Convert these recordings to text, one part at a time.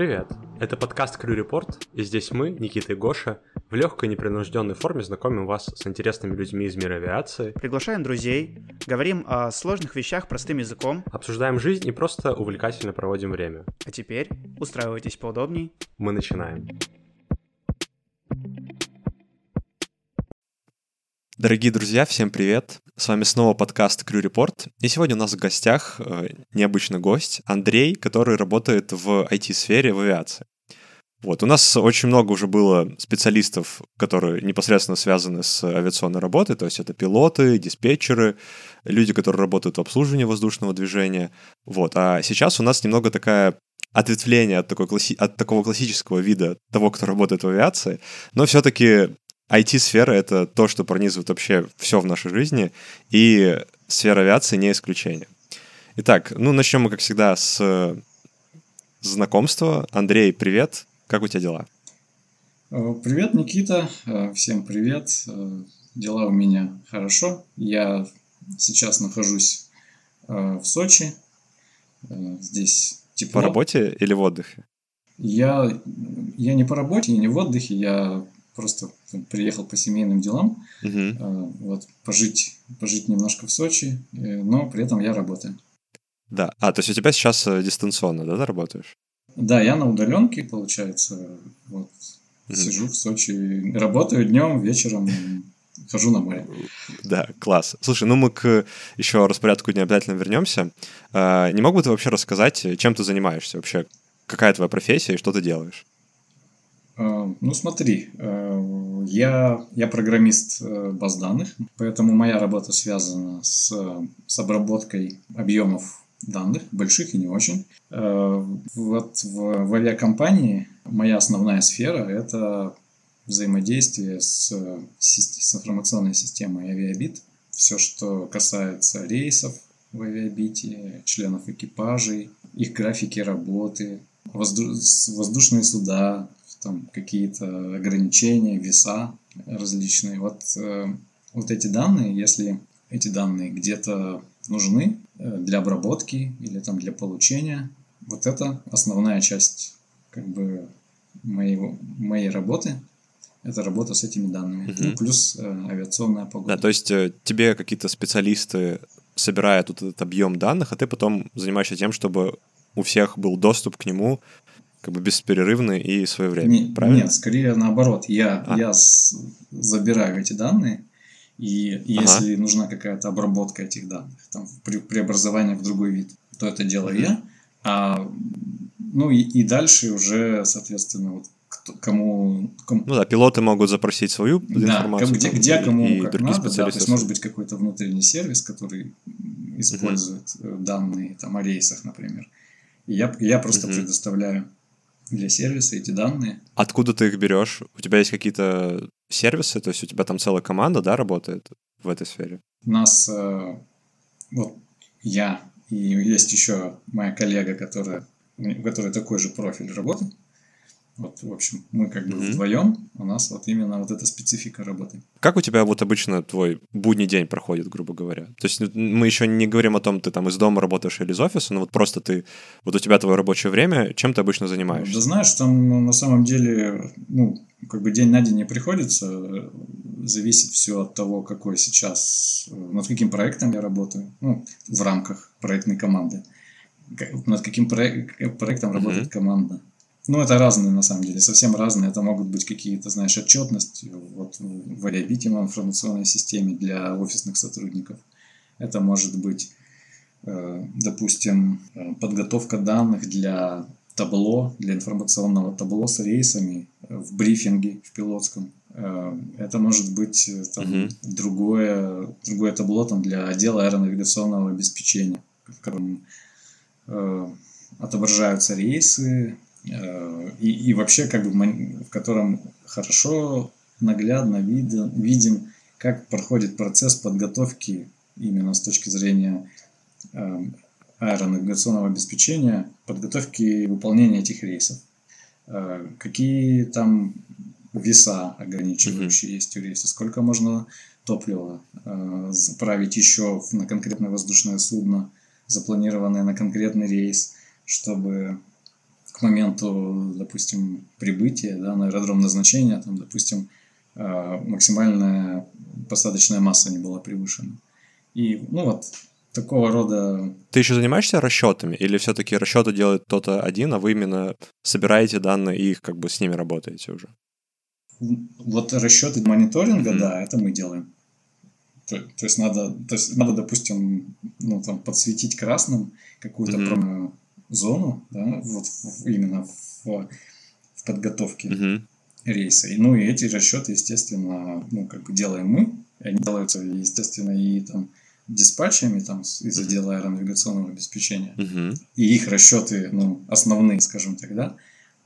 Привет! Это подкаст Crew Report, и здесь мы, Никита и Гоша, в легкой непринужденной форме знакомим вас с интересными людьми из мира авиации, Приглашаем друзей, говорим о сложных вещах простым языком. обсуждаем жизнь и просто увлекательно проводим время. А теперь устраивайтесь поудобней. Мы начинаем. Дорогие друзья, всем привет! С вами снова подкаст Crew Report. И сегодня у нас в гостях э, необычный гость Андрей, который работает в IT-сфере в авиации. Вот, у нас очень много уже было специалистов, которые непосредственно связаны с авиационной работой, то есть это пилоты, диспетчеры, люди, которые работают в обслуживании воздушного движения. Вот, а сейчас у нас немного такая ответвление от, такой класси- от такого классического вида того, кто работает в авиации, но все-таки IT-сфера — это то, что пронизывает вообще все в нашей жизни, и сфера авиации не исключение. Итак, ну, начнем мы, как всегда, с знакомства. Андрей, привет. Как у тебя дела? Э, Привет, Никита. Э, Всем привет. Э, Дела у меня хорошо. Я сейчас нахожусь э, в Сочи. Э, Здесь тепло. По работе или в отдыхе? Я, я не по работе, и не в отдыхе. Я просто приехал по семейным делам. Мгм. Э, Вот, пожить, пожить немножко в Сочи, э, но при этом я работаю. Да. А, то есть у тебя сейчас э, дистанционно, да, ты работаешь? Да, я на удаленке, получается. Вот, Мгм. сижу в Сочи, работаю днем, вечером хожу на море. Да, класс. Слушай, ну мы к еще распорядку дня обязательно вернемся. А, Не мог бы ты вообще рассказать, чем ты занимаешься вообще? Какая твоя профессия и что ты делаешь? Э, Ну, смотри, э, я, я программист э, баз данных, поэтому моя работа связана с, с обработкой объемов данных, больших и не очень. Вот в, в авиакомпании моя основная сфера – это взаимодействие с, с информационной системой Авиабит. Все, что касается рейсов в Авиабите, членов экипажей, их графики работы, воздушные суда, там какие-то ограничения, веса различные. Вот, э, вот эти данные, если эти данные где-то нужны э, для обработки или там для получения, вот это основная часть как бы моего, моей работы. Это работа с этими данными. Мгм. Ну, плюс э, авиационная погода. Да, то есть э, тебе какие-то специалисты собирают вот этот объем данных, а ты потом занимаешься тем, чтобы у всех был доступ к нему как бы бесперерывный и своевременный, Не- правильно? Нет, скорее наоборот. Я, А. я с- забираю эти данные, и если нужна какая-то обработка этих данных, там, при, преобразование в другой вид, то это делаю Мгм. я. А, ну и, и дальше уже, соответственно, вот кто- кому, кому Ну да, пилоты могут запросить свою да, информацию. где, где и- кому и как другие надо, да, то есть может быть какой-то внутренний сервис, который использует э, данные там, о рейсах, например. И я, я просто Мгм. предоставляю для сервиса эти данные, Откуда ты их берешь? У тебя есть какие-то сервисы, то есть у тебя там целая команда, да, работает в этой сфере? У нас э, вот я и есть еще моя коллега, которая, у которой такой же профиль работы. Вот, в общем, мы как бы Мгм. вдвоем, у нас вот именно вот эта специфика работы. Как у тебя вот обычно твой будний день проходит, грубо говоря? То есть мы еще не говорим о том, ты там из дома работаешь или из офиса, но вот просто ты, вот у тебя твое рабочее время, чем ты обычно занимаешься? Да знаешь, там ну, на самом деле, ну, как бы день на день не приходится, зависит все от того, какой сейчас, над каким проектом я работаю, ну, в рамках проектной команды, над каким проек- проектом работает Мгм. команда. Ну, это разные, на самом деле, совсем разные. Это могут быть какие-то, знаешь, отчетности вот, в Авиабите, в информационной системе для офисных сотрудников. Это может быть, э, допустим, э, подготовка данных для табло, для информационного табло с рейсами э, в брифинге в пилотском. Это может быть там, Мгм. другое, другое табло там, для отдела аэронавигационного обеспечения, в котором отображаются рейсы и, и вообще как бы в котором хорошо, наглядно виден, виден, как проходит процесс подготовки именно с точки зрения э, аэронавигационного обеспечения, подготовки и выполнения этих рейсов. Э, Какие там веса ограничивающие есть у рейса, сколько можно топлива э, заправить еще на конкретное воздушное судно, запланированное на конкретный рейс, чтобы, к моменту, допустим, прибытия да, на аэродром назначения, там, допустим, э, максимальная посадочная масса не была превышена. И, ну вот, такого рода... Ты еще занимаешься расчетами? Или все-таки расчеты делает кто-то один, а вы именно собираете данные и их как бы с ними работаете уже? Вот расчеты мониторинга, mm-hmm. да, это мы делаем. То, то есть надо, то есть надо, допустим, ну там подсветить красным какую-то mm-hmm. Зону, да, вот именно в, в подготовке mm-hmm. рейса. И, ну и эти расчеты, естественно, ну как бы делаем мы, они делаются, естественно, и там диспатчами там из отдела аэронавигационного обеспечения. Mm-hmm. И их расчеты, ну, основные, скажем так, да.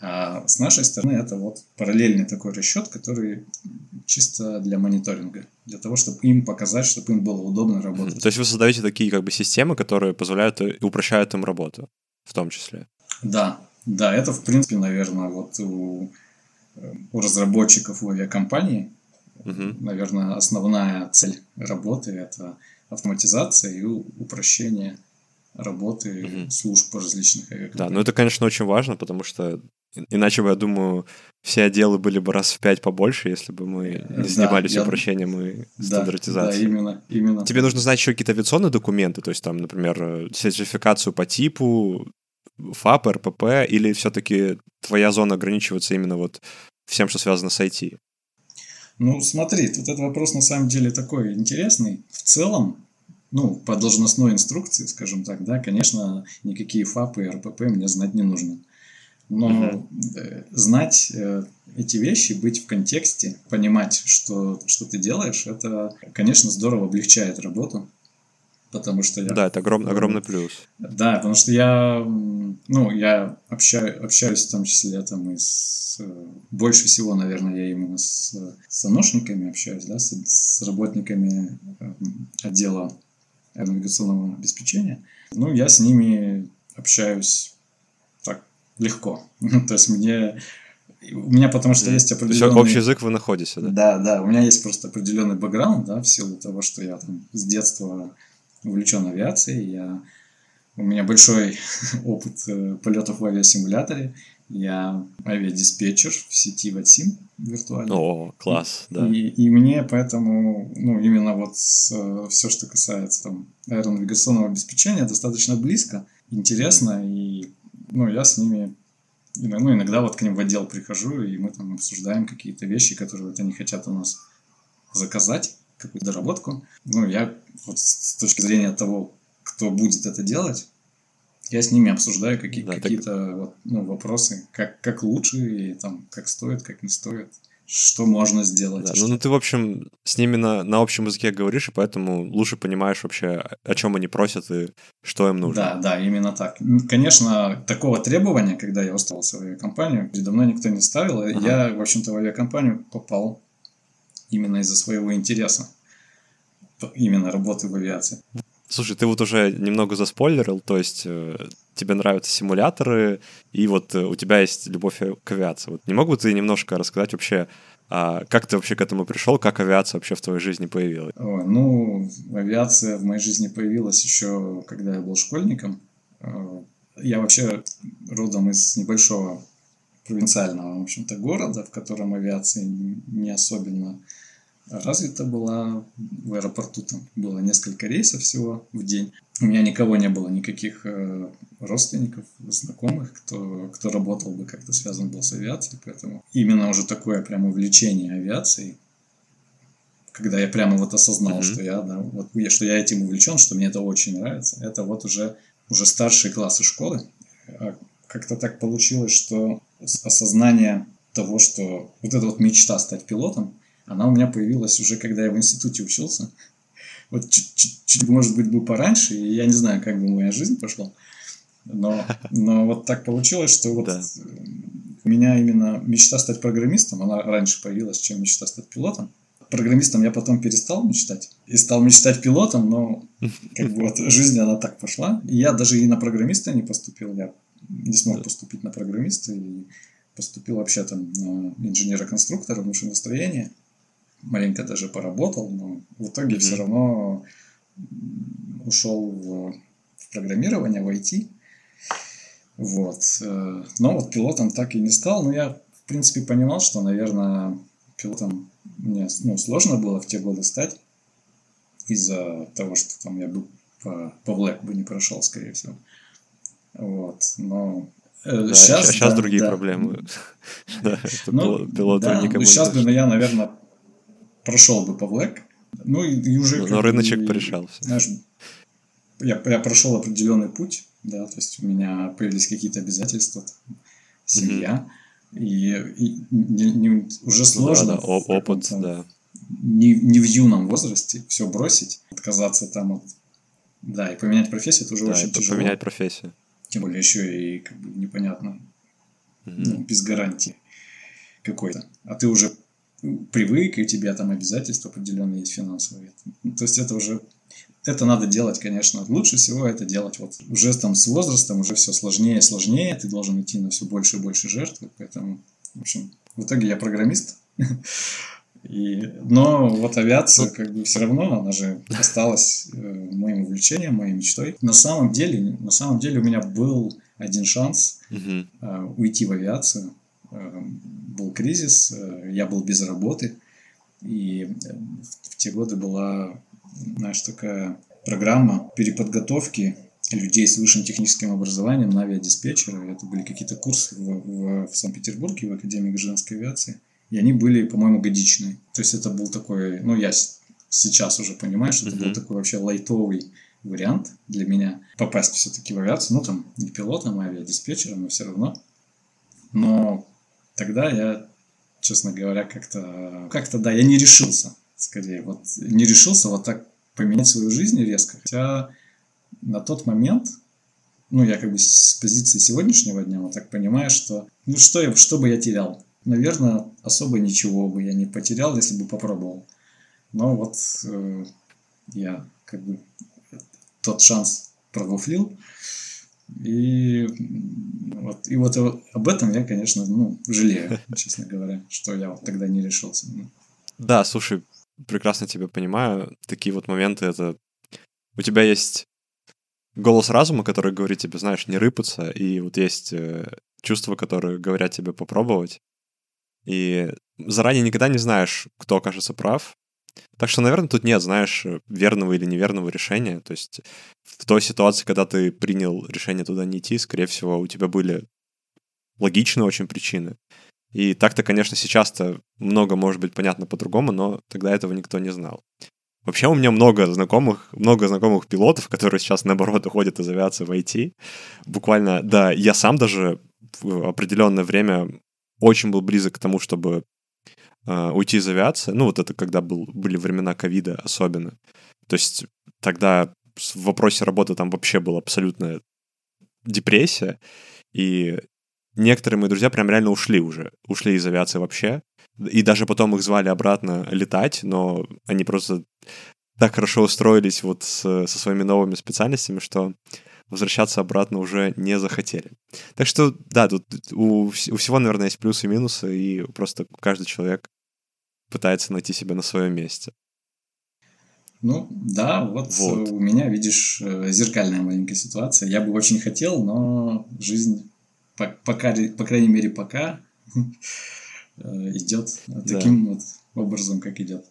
А с нашей стороны это вот параллельный такой расчет, который чисто для мониторинга, для того, чтобы им показать, чтобы им было удобно работать. То есть вы создаете такие как бы системы, которые позволяют и упрощают им работу, в том числе. Да, да, это в принципе, наверное, вот у, у разработчиков у авиакомпании, угу. наверное, основная цель работы это автоматизация и упрощение работы угу. служб различных авиакомпаний. Да, ну это, конечно, очень важно, потому что Иначе бы, я думаю, все отделы были бы раз в пять побольше, если бы мы не занимались да, упрощением и стандартизацией. Да, именно, именно. Тебе нужно знать еще какие-то авиационные документы, то есть там, например, сертификацию по типу, ФАП, РПП, или все-таки твоя зона ограничивается именно вот всем, что связано с IT? Ну, смотри, тут этот вопрос на самом деле такой интересный. В целом, ну, по должностной инструкции, скажем так, да, конечно, никакие ФАПы и РПП мне знать не нужно. Но угу. знать э, эти вещи, быть в контексте, понимать, что, что ты делаешь, это, конечно, здорово облегчает работу. Потому что я... Да, это огром, огромный плюс. Да, потому что я, ну, я общаю, общаюсь в том числе там и с... Больше всего, наверное, я именно с, с аношниками общаюсь, да, с, с работниками отдела навигационного обеспечения. Ну, я с ними общаюсь легко. То есть мне у меня потому что есть определенный... общий язык вы находите, да? Да, да. У меня есть просто определенный бэкграунд, да, в силу того, что я там с детства увлечен авиацией. Я... У меня большой опыт э, полетов в авиасимуляторе. Я авиадиспетчер в сети Ватсим виртуально. О, класс, да. И, и мне поэтому, ну, именно вот э, все, что касается там аэронавигационного обеспечения, достаточно близко, интересно и ну, я с ними, ну, иногда вот к ним в отдел прихожу, и мы там обсуждаем какие-то вещи, которые вот они хотят у нас заказать, какую-то доработку. Ну, я вот с точки зрения того, кто будет это делать, я с ними обсуждаю какие, да, какие-то так... вот, ну, вопросы, как, как лучше, и там, как стоит, как не стоит что можно сделать. Да, ну, ну ты, в общем, с ними на, на общем языке говоришь, и поэтому лучше понимаешь вообще, о чем они просят и что им нужно. Да, да, именно так. Конечно, такого требования, когда я устроился в авиакомпанию, передо мной никто не ставил. Ага. Я, в общем-то, в авиакомпанию попал именно из-за своего интереса. Именно работы в авиации. Слушай, ты вот уже немного заспойлерил, то есть э, тебе нравятся симуляторы, и вот э, у тебя есть любовь к авиации. Вот не мог бы ты немножко рассказать вообще, а как ты вообще к этому пришел, как авиация вообще в твоей жизни появилась? О, ну, авиация в моей жизни появилась еще, когда я был школьником. Э, я вообще родом из небольшого провинциального, в общем-то, города, в котором авиация не особенно развита была. В аэропорту там было несколько рейсов всего в день. У меня никого не было, никаких э, родственников, знакомых, кто, кто работал бы как-то связан был с авиацией. Поэтому именно уже такое прям увлечение авиацией, когда я прямо вот осознал, mm-hmm. что я, да, вот, что я этим увлечен, что мне это очень нравится, это вот уже, уже старшие классы школы. А как-то так получилось, что осознание того, что вот эта вот мечта стать пилотом, она у меня появилась уже, когда я в институте учился. Вот чуть-чуть, может быть, бы пораньше, и я не знаю, как бы моя жизнь пошла. Но, но вот так получилось, что вот да. у меня именно мечта стать программистом, она раньше появилась, чем мечта стать пилотом. Программистом я потом перестал мечтать и стал мечтать пилотом, но как бы вот жизнь она так пошла. И я даже и на программиста не поступил, я не смог поступить на программиста и поступил вообще там на инженера-конструктора машиностроения маленько даже поработал, но в итоге mm-hmm. все равно ушел в, в программирование, в IT. Вот. Э, но вот пилотом так и не стал. Но я, в принципе, понимал, что, наверное, пилотом мне ну, сложно было в те годы стать из-за того, что там я бы по, по Black бы не прошел, скорее всего. Вот. Но э, да, сейчас, сейчас да, другие да. проблемы. да, ну, да, никому ну, сейчас бы, я, наверное, прошел бы по Black. Ну и, и уже... Но рыночек и, порешался. Знаешь, я, я прошел определенный путь, да, то есть у меня появились какие-то обязательства, семья, mm-hmm. и, и не, не, уже сложно. Да, да, опыт, да. Не, не в юном возрасте все бросить, отказаться там от... Да, и поменять профессию, это уже да, очень тяжело. поменять профессию. Тем более еще и как бы непонятно, mm-hmm. ну, без гарантии какой-то. А ты уже привык, и у тебя там обязательства определенные есть финансовые. То есть это уже это надо делать, конечно. Лучше всего это делать вот уже там с возрастом, уже все сложнее и сложнее. Ты должен идти на все больше и больше жертв. Поэтому, в общем, в итоге я программист. И, но вот авиация, как бы все равно, она же осталась э, моим увлечением, моей мечтой. На самом деле, на самом деле у меня был один шанс э, уйти в авиацию. Э, был кризис, э, я был без работы. И э, в те годы была знаешь, такая программа переподготовки людей с высшим техническим образованием на авиадиспетчера. Это были какие-то курсы в, в, в Санкт-Петербурге, в Академии гражданской авиации. И они были, по-моему, годичные. То есть это был такой, ну, я сейчас уже понимаю, что это uh-huh. был такой вообще лайтовый вариант для меня попасть все-таки в авиацию. Ну, там, не пилотом, а авиадиспетчером, но все равно. Но тогда я, честно говоря, как-то, как-то, да, я не решился скорее. Вот не решился вот так поменять свою жизнь резко. Хотя на тот момент, ну, я как бы с позиции сегодняшнего дня вот так понимаю, что, ну, что, я, что бы я терял? Наверное, особо ничего бы я не потерял, если бы попробовал. Но вот э, я как бы тот шанс прогуфлил. И вот, и вот об этом я, конечно, ну, жалею, честно говоря, что я вот тогда не решился. Да, слушай, прекрасно тебя понимаю. Такие вот моменты это... У тебя есть голос разума, который говорит тебе, знаешь, не рыпаться, и вот есть э, чувства, которые говорят тебе попробовать. И заранее никогда не знаешь, кто окажется прав. Так что, наверное, тут нет, знаешь, верного или неверного решения. То есть в той ситуации, когда ты принял решение туда не идти, скорее всего, у тебя были логичные очень причины. И так-то, конечно, сейчас-то много может быть понятно по-другому, но тогда этого никто не знал. Вообще у меня много знакомых, много знакомых пилотов, которые сейчас, наоборот, уходят из авиации в IT. Буквально, да, я сам даже в определенное время очень был близок к тому, чтобы э, уйти из авиации. Ну, вот это когда был, были времена ковида особенно. То есть тогда в вопросе работы там вообще была абсолютная депрессия. И некоторые мои друзья прям реально ушли уже, ушли из авиации вообще. И даже потом их звали обратно летать, но они просто так хорошо устроились вот с, со своими новыми специальностями, что возвращаться обратно уже не захотели. Так что, да, тут у, у всего, наверное, есть плюсы и минусы, и просто каждый человек пытается найти себя на своем месте. Ну, да, вот, вот у меня, видишь, э, зеркальная маленькая ситуация. Я бы очень хотел, но жизнь пока, по крайней мере, пока э, идет таким да. вот образом, как идет.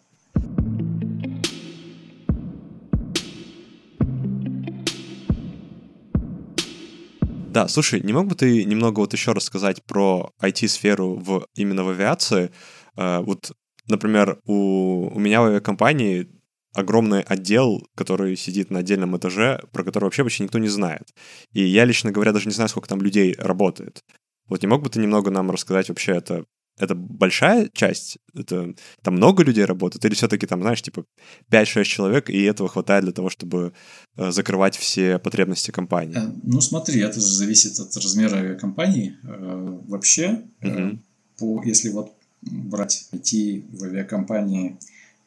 Да, слушай, не мог бы ты немного вот еще рассказать про IT-сферу в, именно в авиации? Э, вот, например, у, у меня в авиакомпании огромный отдел, который сидит на отдельном этаже, про который вообще почти никто не знает. И я, лично говоря, даже не знаю, сколько там людей работает. Вот не мог бы ты немного нам рассказать вообще это? Это большая часть? Это там много людей работает? Или все-таки там, знаешь, типа 5-6 человек, и этого хватает для того, чтобы э, закрывать все потребности компании? Э, ну, смотри, это же зависит от размера авиакомпании. Э, вообще, угу. по, если вот брать идти в авиакомпании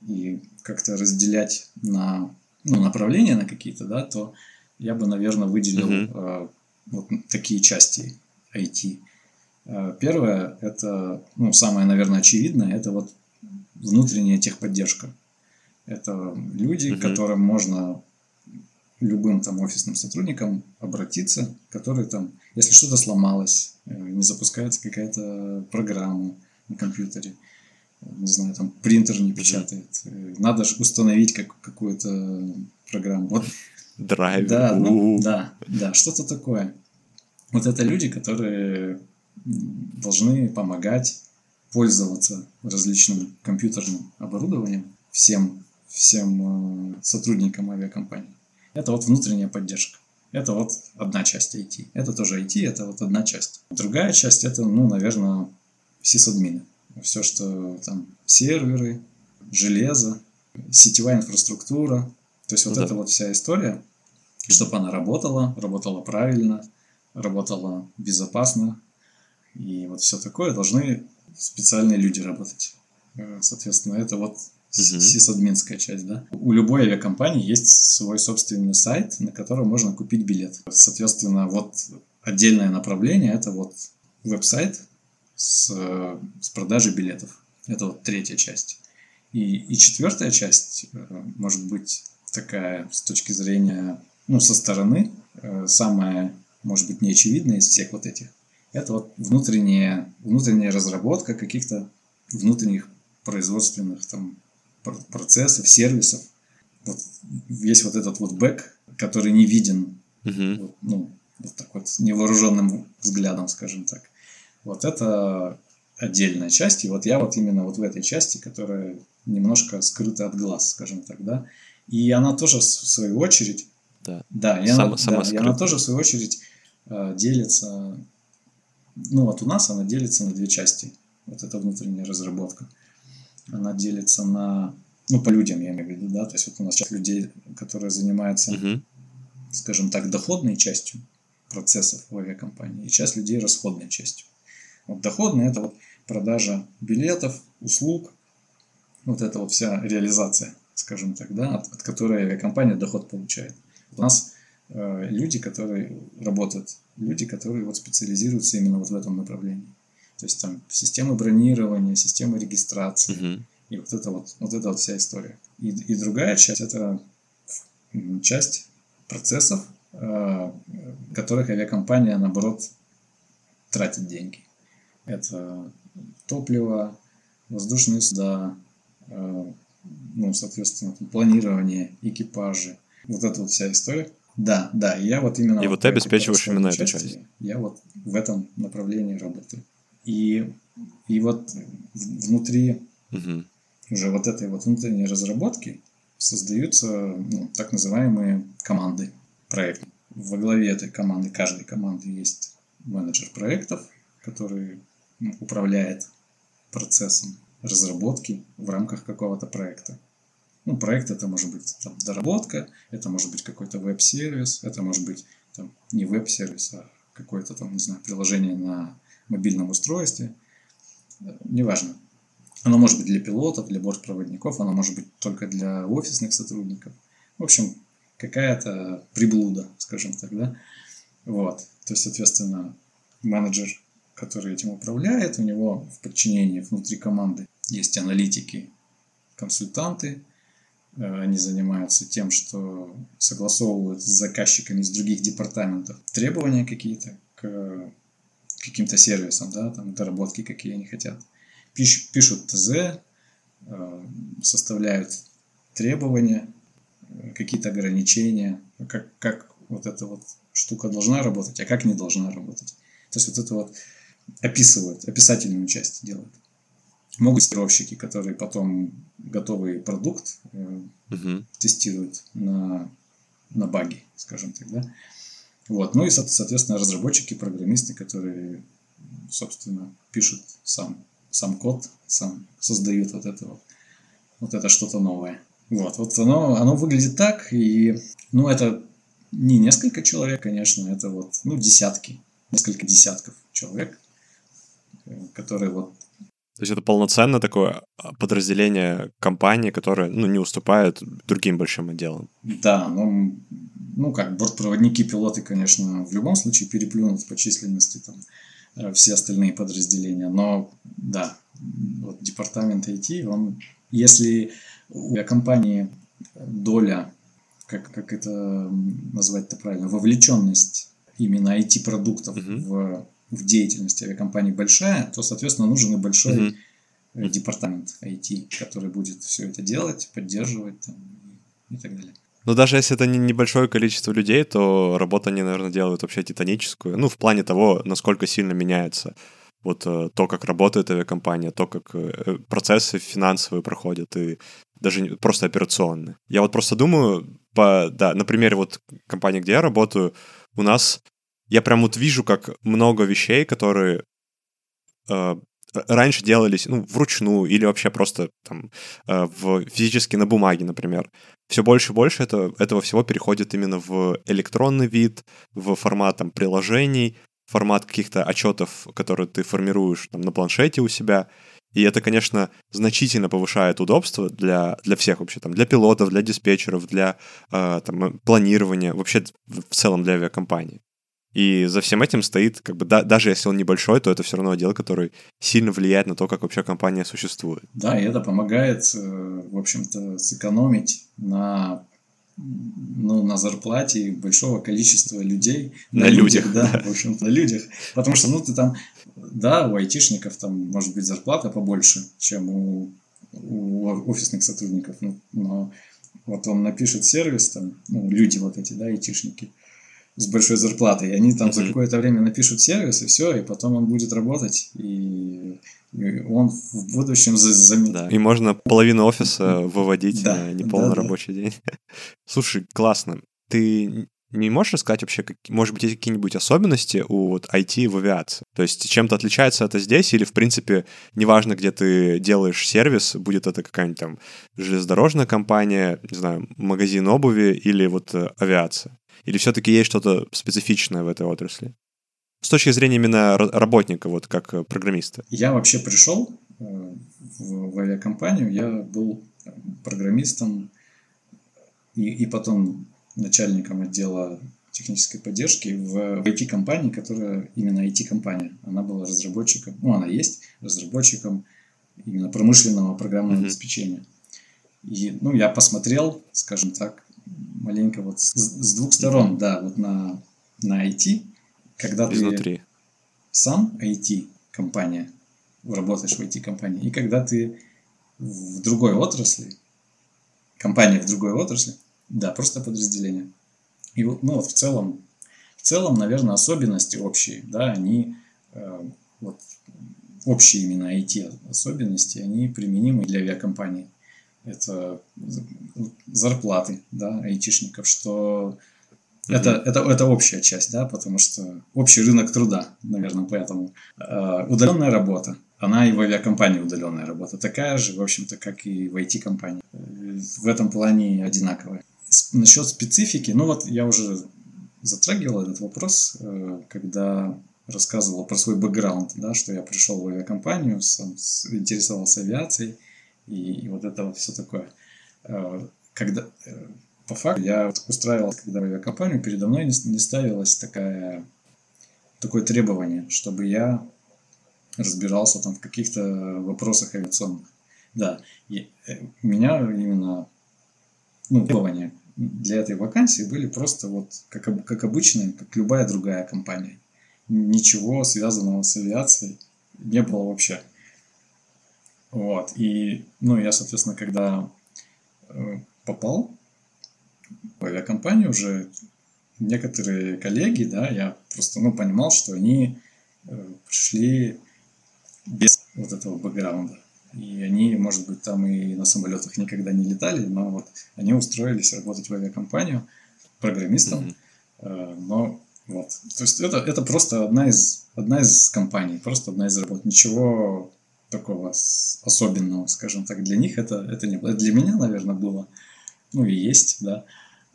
и как-то разделять на ну, направления на какие-то, да, то я бы, наверное, выделил э, вот такие части IT. Э, первое, это, ну, самое, наверное, очевидное, это вот внутренняя техподдержка. Это люди, uh-huh. которым можно любым там офисным сотрудникам обратиться, которые там, если что-то сломалось, э, не запускается какая-то программа на компьютере, не знаю, там принтер не печатает, э, надо же установить как, какую-то программу. Вот, Драйвер. да, ну, да, да, что-то такое. Вот это люди, которые должны помогать пользоваться различным компьютерным оборудованием всем, всем э, сотрудникам авиакомпании. Это вот внутренняя поддержка. Это вот одна часть IT. Это тоже IT, это вот одна часть. Другая часть это, ну, наверное, сисадмины. Все, что там серверы, железо, сетевая инфраструктура. То есть вот Да. эта вот вся история, чтобы она работала, работала правильно, работала безопасно. И вот все такое должны специальные люди работать. Э, Соответственно, это вот Мгм. сисадминская часть, да. У любой авиакомпании есть свой собственный сайт, на котором можно купить билет. Соответственно, вот отдельное направление это вот веб-сайт с, с продажей билетов. Это вот третья часть. И, и четвертая часть, э, может быть, такая с точки зрения, ну, со стороны, э, самая, может быть, неочевидная из всех вот этих. Это вот внутренняя, внутренняя разработка каких-то внутренних производственных там пр- процессов, сервисов. Вот весь вот этот вот бэк, который не виден Мгм. вот, ну, вот так вот невооруженным взглядом, скажем так. Вот это отдельная часть, и вот я вот именно вот в этой части, которая немножко скрыта от глаз, скажем так, да. И она тоже в свою очередь, Да. да, и она, сама да, и она тоже в свою очередь э, делится, ну вот у нас она делится на две части, вот эта внутренняя разработка. Она делится на, ну по людям я имею в виду, да, то есть вот у нас часть людей, которые занимаются Мгм. скажем так, доходной частью процессов в авиакомпании и часть людей расходной частью. Вот доходная – это вот продажа билетов, услуг, вот это вот вся реализация, скажем так, да, от, от которой авиакомпания доход получает. У нас э, люди, которые работают, люди, которые вот специализируются именно вот в этом направлении. То есть там системы бронирования, системы регистрации, Мгм. и вот это вот, вот это вот вся история. И, и другая часть это часть процессов, э, которых авиакомпания, наоборот, тратит деньги. Это топливо, воздушные суда, э, ну, соответственно, планирование, экипажи. Вот эта вот вся история. Да, да, я вот именно... И вот ты обеспечиваешь именно эту часть. Я вот в этом направлении работаю. И, и вот внутри Мгм. уже вот этой вот внутренней разработки создаются ну, так называемые команды проектов. Во главе этой команды, каждой команды есть менеджер проектов, который ну, управляет процессом разработки в рамках какого-то проекта. Ну, проект это может быть там, доработка, это может быть какой-то веб-сервис, это может быть там, не веб-сервис, а какое-то там, не знаю, приложение на мобильном устройстве. Э, Неважно. Оно может быть для пилотов, для бортпроводников, оно может быть только для офисных сотрудников. В общем, какая-то приблуда, скажем так, да. Вот. То есть, соответственно, менеджер, который этим управляет, у него в подчинении внутри команды есть аналитики, консультанты. Э, Они занимаются тем, что согласовывают с заказчиками из других департаментов требования какие-то к каким-то сервисам, да, там доработки, какие они хотят. Пиш- пишут ТЗ, э, составляют требования, э, какие-то ограничения, как, как вот эта вот штука должна работать, а как не должна работать. То есть вот это вот описывают, описательную часть делают. Могут тестировщики, которые потом готовый продукт э, тестируют на, на баги, скажем так, да. Вот. Ну и, со- соответственно, разработчики, программисты, которые, собственно, пишут сам, сам код, сам создают вот это вот, вот это что-то новое. Вот, вот оно, оно выглядит так, и, ну, это не несколько человек, конечно, это вот, ну, десятки, несколько десятков человек, э, которые вот То есть это полноценное такое а, подразделение компании, которое ну, не уступает другим большим отделам. Да, ну, ну как, бортпроводники, пилоты, конечно, в любом случае переплюнут по численности там э, все остальные подразделения, но да, вот департамент IT, он, если у компании доля как, как это назвать-то правильно, вовлеченность именно IT-продуктов Мгм. в, в деятельность авиакомпании большая, то, соответственно, нужен и большой э, департамент IT, который будет все это делать, поддерживать там, и, так далее. Но даже если это не небольшое количество людей, то работу они, наверное, делают вообще титаническую. Ну, в плане того, насколько сильно меняется вот э, то, как работает авиакомпания, то, как э, процессы финансовые проходят и даже просто операционные. Я вот просто думаю, по, да, на примере вот компании, где я работаю, у нас я прям вот вижу, как много вещей, которые э, раньше делались ну, вручную или вообще просто там э, в, физически на бумаге, например. Все больше и больше это, этого всего переходит именно в электронный вид, в формат там, приложений, формат каких-то отчетов, которые ты формируешь там, на планшете у себя. И это, конечно, значительно повышает удобство для, для всех вообще, там, для пилотов, для диспетчеров, для э, там, планирования, вообще в целом для авиакомпании. И за всем этим стоит, как бы, да, даже если он небольшой, то это все равно отдел, который сильно влияет на то, как вообще компания существует. Да, и это помогает, э, в общем-то, сэкономить на, ну, на зарплате большого количества людей. На людях, да, в общем-то, на людях. Потому что, ну, ты там, да, у айтишников там может быть зарплата побольше, чем у, у офисных сотрудников. Ну, но вот он напишет сервис, там, ну, люди вот эти, да, айтишники, с большой зарплатой, и они там за какое-то время напишут сервис, и все, и потом он будет работать, и, и он в будущем за- заметит. Да. И можно половину офиса выводить Да, на неполный да, да. рабочий день. Слушай, классно. Ты не можешь рассказать вообще, как, может быть, есть какие-нибудь особенности у вот IT в авиации? То есть чем-то отличается это здесь или, в принципе, неважно, где ты делаешь сервис, будет это какая-нибудь там железнодорожная компания, не знаю, магазин обуви или вот э, авиация? Или все-таки есть что-то специфичное в этой отрасли? С точки зрения именно ра- работника, вот как э, программиста. Я вообще пришел э, в, авиакомпанию, я был программистом и, и потом начальником отдела технической поддержки в, IT-компании, которая именно IT-компания. Она была разработчиком, ну, она есть разработчиком именно промышленного программного Мгм. обеспечения. И, ну, я посмотрел, скажем так, маленько вот с, с двух сторон, да, вот на, на IT, когда ты Изнутри. сам IT-компания, работаешь в IT-компании, и когда ты в другой отрасли, компания в другой отрасли, да, просто подразделение. И вот, ну, вот в целом, в целом, наверное, особенности общие, да, они, э, вот, общие именно IT-особенности, они применимы для авиакомпаний. Это зарплаты, да, айтишников, что это, это, это общая часть, да, потому что общий рынок труда, наверное, поэтому. Э, удаленная работа, она и в авиакомпании удаленная работа, такая же, в общем-то, как и в IT-компании. В этом плане одинаковая. Насчет специфики, ну вот я уже затрагивал этот вопрос, э, когда рассказывал про свой бэкграунд, да, что я пришел в авиакомпанию, сам интересовался авиацией, и, и вот это вот все такое. Э, Когда, э, по факту, я вот устраивался, когда в авиакомпанию, передо мной не, не ставилось такая, такое требование, чтобы я разбирался там в каких-то вопросах авиационных. Да, и, э, меня именно ну, требования для этой вакансии были просто вот как, как обычная, как любая другая компания. Ничего связанного с авиацией не было вообще. Вот. И, ну, я, соответственно, когда э, попал в авиакомпанию уже некоторые коллеги, да, я просто, ну, понимал, что они э, пришли без вот этого бэкграунда. И они, может быть, там и на самолетах никогда не летали, но вот они устроились работать в авиакомпанию программистом. Э, Но вот. То есть это, это просто одна из, одна из компаний, просто одна из работ. Ничего такого особенного, скажем так, для них это, это не было. Для меня, наверное, было, ну и есть, да.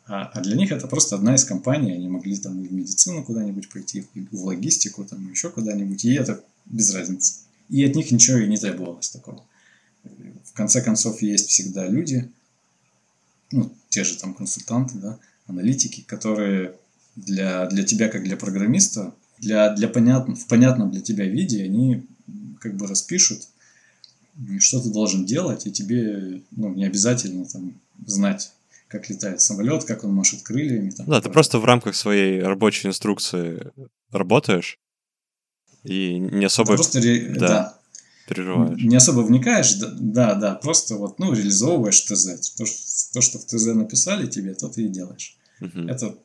А, а для них это просто одна из компаний. Они могли там и в медицину куда-нибудь пойти, и в логистику, там еще куда-нибудь. И это без разницы. И от них ничего и не требовалось такого. В конце концов, есть всегда люди, ну, те же там консультанты, да, аналитики, которые для, для тебя, как для программиста, для, для понятно, в понятном для тебя виде, они как бы распишут, что ты должен делать, и тебе ну, не обязательно там, знать как летает самолет, как он машет крыльями. Там, да, ты просто в рамках своей рабочей инструкции работаешь и не особо да, просто ре... да. Да, переживаешь. Не особо вникаешь, да, да, да, просто вот, ну, реализовываешь ТЗ. То, что, то, что в ТЗ написали тебе, то ты и делаешь. Угу. Это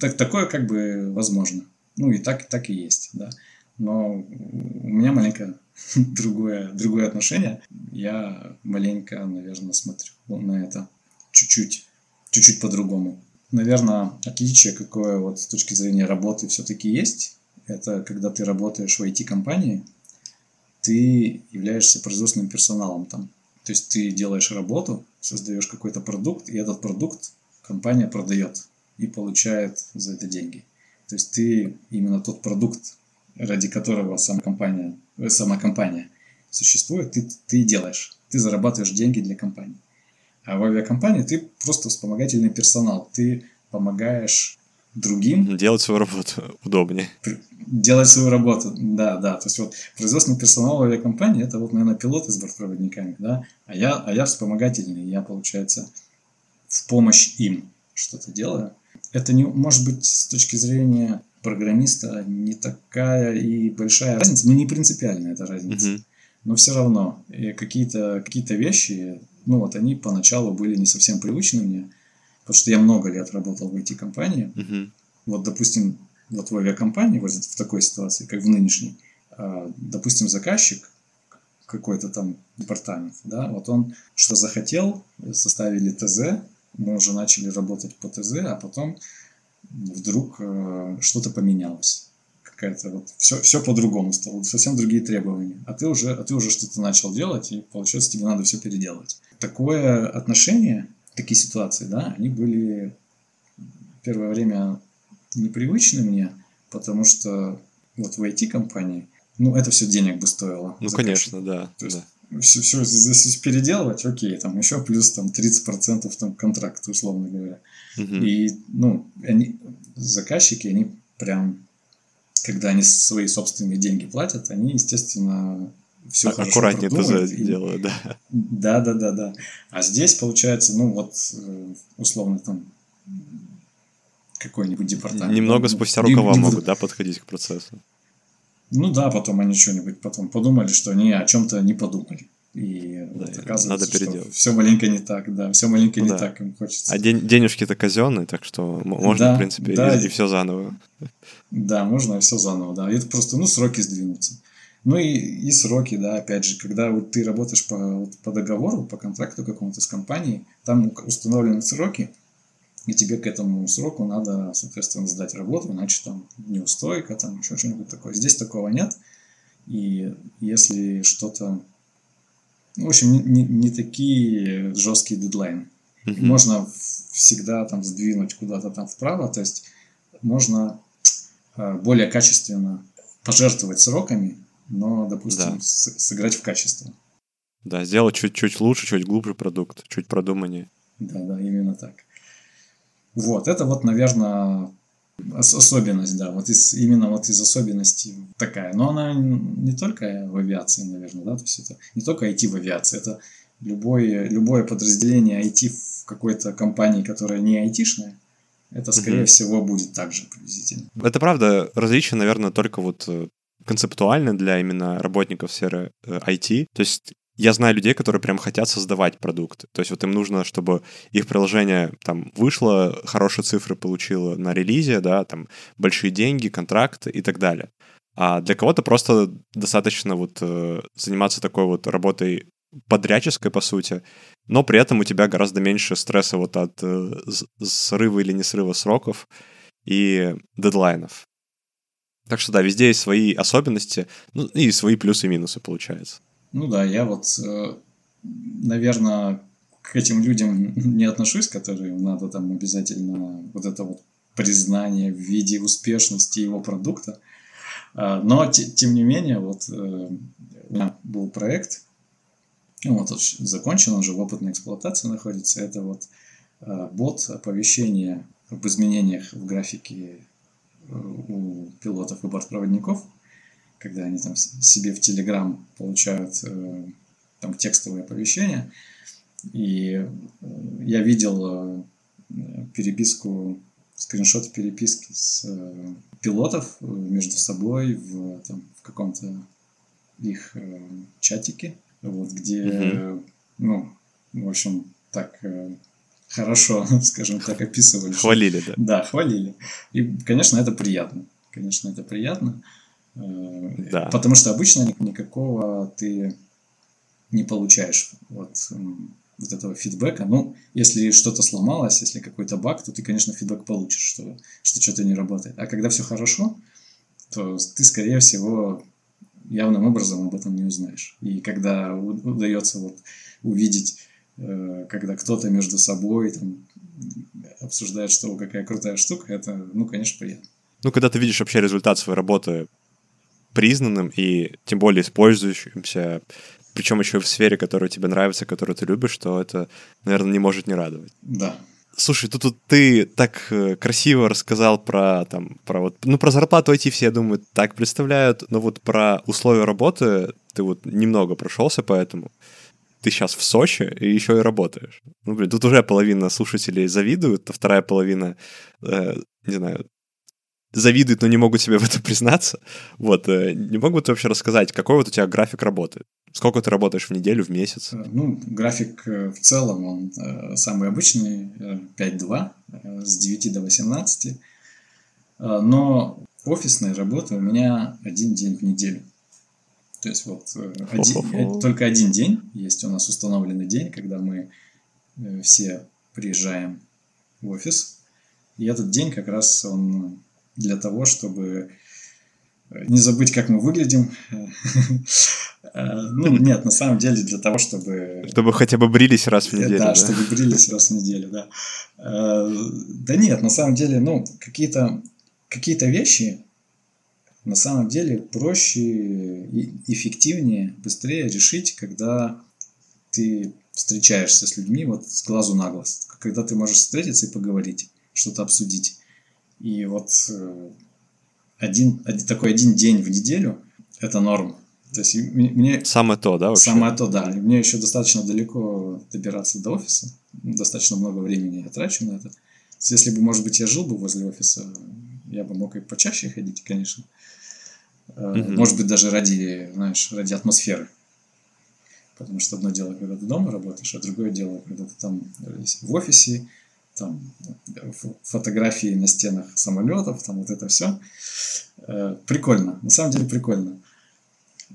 так, такое как бы возможно. Ну, и так, так и есть, да. Но у меня маленько другое, другое отношение. Я маленько, наверное, смотрю на это чуть-чуть, чуть-чуть по-другому. Наверное, отличие какое вот с точки зрения работы все-таки есть. Это когда ты работаешь в IT-компании, ты являешься производственным персоналом там. То есть ты делаешь работу, создаешь какой-то продукт, и этот продукт компания продает и получает за это деньги. То есть ты именно тот продукт, ради которого сама компания, э, сама компания существует, ты, ты делаешь. Ты зарабатываешь деньги для компании. А в авиакомпании ты просто вспомогательный персонал. Ты помогаешь другим. Делать свою работу удобнее. Делать свою работу, да, да. То есть вот производственный персонал в авиакомпании это вот, наверное, пилоты с бортпроводниками, да. А я, а я вспомогательный, я, получается, в помощь им что-то делаю. Это не может быть с точки зрения программиста не такая и большая разница, но не принципиальная эта разница. Мгм. Но все равно какие-то какие вещи, ну вот они поначалу были не совсем привычны мне, потому что я много лет работал в IT-компании. Мгм. Вот, допустим, вот в авиакомпании, вот в такой ситуации, как в нынешней, а, допустим, заказчик, какой-то там департамент, да, вот он что захотел, составили ТЗ, мы уже начали работать по ТЗ, а потом вдруг э, что-то поменялось. Какая-то вот все, все по-другому стало, совсем другие требования. А ты уже, а ты уже что-то начал делать, и получается тебе надо все переделать. Такое отношение, такие ситуации, да, они были первое время непривычны мне, потому что вот в IT-компании, ну, это все денег бы стоило. Ну, конечно, да. То есть да. все, все здесь переделывать, окей, там еще плюс там 30% там контракт, условно говоря. Мгм. И, ну, они, заказчики, они прям, когда они свои собственные деньги платят, они, естественно, все А- хорошо Аккуратнее ТЗ и- делают, да. Да, да, да, да. А здесь, получается, ну, вот, э, условно, там, какой-нибудь департамент. Немного Ну, спустя рукава буду- могут, да, подходить к процессу. Ну да, потом они что-нибудь потом подумали, что они о чем-то не подумали. И Да, вот и оказывается, надо что переделать. все маленько не так, да, все маленько Ну не да. так им хочется. А день- денежки-то казенные, так что можно, Да, в принципе, да. и, все заново. Да, можно все заново, да. И это просто, ну, сроки сдвинутся. Ну и, и сроки, да, опять же, когда вот ты работаешь по, вот по договору, по контракту какому-то с компанией, там установлены сроки, и тебе к этому сроку надо, соответственно, сдать работу, иначе там неустойка, там еще что-нибудь такое. Здесь такого нет. И если что-то... Ну, в общем, не, не- не такие жесткие дедлайны. Мгм. Можно всегда там сдвинуть куда-то там вправо, то есть можно э, более качественно пожертвовать сроками, но, допустим, Да. с- сыграть в качество. Да, сделать чуть-чуть лучше, чуть глубже продукт, чуть продуманнее. Да, да, именно так. Вот, это вот, наверное, особенность, да, вот из, именно вот из особенностей такая. Но она не только в авиации, наверное, да, то есть это не только IT в авиации, это любое, любое подразделение IT в какой-то компании, которая не айтишная, это, скорее Мгм. всего, будет так же приблизительно. Это правда, различие, наверное, только вот э, концептуально для именно работников сферы э, IT. То есть я знаю людей, которые прям хотят создавать продукты. То есть вот им нужно, чтобы их приложение там вышло, хорошие цифры получило на релизе, да, там большие деньги, контракты и так далее. А для кого-то просто достаточно вот э, заниматься такой вот работой подрядческой, по сути, но при этом у тебя гораздо меньше стресса вот от э, срыва или не срыва сроков и дедлайнов. Так что да, везде есть свои особенности, ну и свои плюсы и минусы, получается. Ну да, я вот, э, наверное, к этим людям не отношусь, которым надо там обязательно вот это вот признание в виде успешности его продукта. А, Но, те- тем не менее, вот э, у меня был проект, ну, вот он закончен, он уже в опытной эксплуатации находится. Это вот э, бот оповещения об изменениях в графике у пилотов и бортпроводников когда они там себе в Телеграм получают э, там текстовые оповещения. И я видел переписку, скриншот переписки с пилотов между собой в, там, в каком-то их чатике, вот, где, угу. ну, в общем, так хорошо, скажем так, описывали. Хвалили, да? Да, хвалили. И, конечно, это приятно. Конечно, это приятно. Да. Потому что обычно никакого ты не получаешь вот, вот этого фидбэка. Ну, если что-то сломалось, если какой-то баг, то ты, конечно, фидбэк получишь, что, что что-то не работает. А когда все хорошо, то ты, скорее всего, явным образом об этом не узнаешь. И когда удается вот увидеть, э, когда кто-то между собой там, обсуждает, что какая крутая штука, это, ну, конечно, приятно. Ну, когда ты видишь вообще результат своей работы признанным и тем более использующимся, причем еще в сфере, которая тебе нравится, которую ты любишь, то это, наверное, не может не радовать. Да. Слушай, тут, тут ты так э, красиво рассказал про там про вот ну про зарплату IT все, я думаю, так представляют, но вот про условия работы ты вот немного прошелся по этому. Ты сейчас в Сочи и еще и работаешь. Ну, блин, тут уже половина слушателей завидуют, а вторая половина, э, не знаю, завидуют, но не могут себе в этом признаться. Вот, э, не могу ты вообще рассказать, какой вот у тебя график работы? Сколько ты работаешь в неделю, в месяц? Э, ну, график э, в целом, он самый обычный, 5-2, с 9 до 18. Но офисная работа у меня один день в неделю. То есть вот один, только один день есть у нас установленный день, когда мы все приезжаем в офис. И этот день как раз он для того, чтобы э, не забыть, как мы выглядим. Э, ну, нет, на самом деле для того, чтобы... Чтобы хотя бы брились раз в неделю. Да, чтобы брились раз в неделю, да. Э, да нет, на самом деле, ну, какие-то какие вещи на самом деле проще и эффективнее, быстрее решить, когда ты встречаешься с людьми вот с глазу на глаз. Когда ты можешь встретиться и поговорить, что-то обсудить. И вот э, один, один, такой один день в неделю – это норм. То есть мне... Самое то, да, вообще? Самое то, да. Мне еще достаточно далеко добираться до офиса. Достаточно много времени я трачу на это. Если бы, может быть, я жил бы возле офиса, я бы мог и почаще ходить, конечно. Угу. Может быть, даже ради, знаешь, ради атмосферы. Потому что одно дело, когда ты дома работаешь, а другое дело, когда ты там в офисе, там фотографии на стенах самолетов, там вот это все. Э, прикольно, на самом деле прикольно.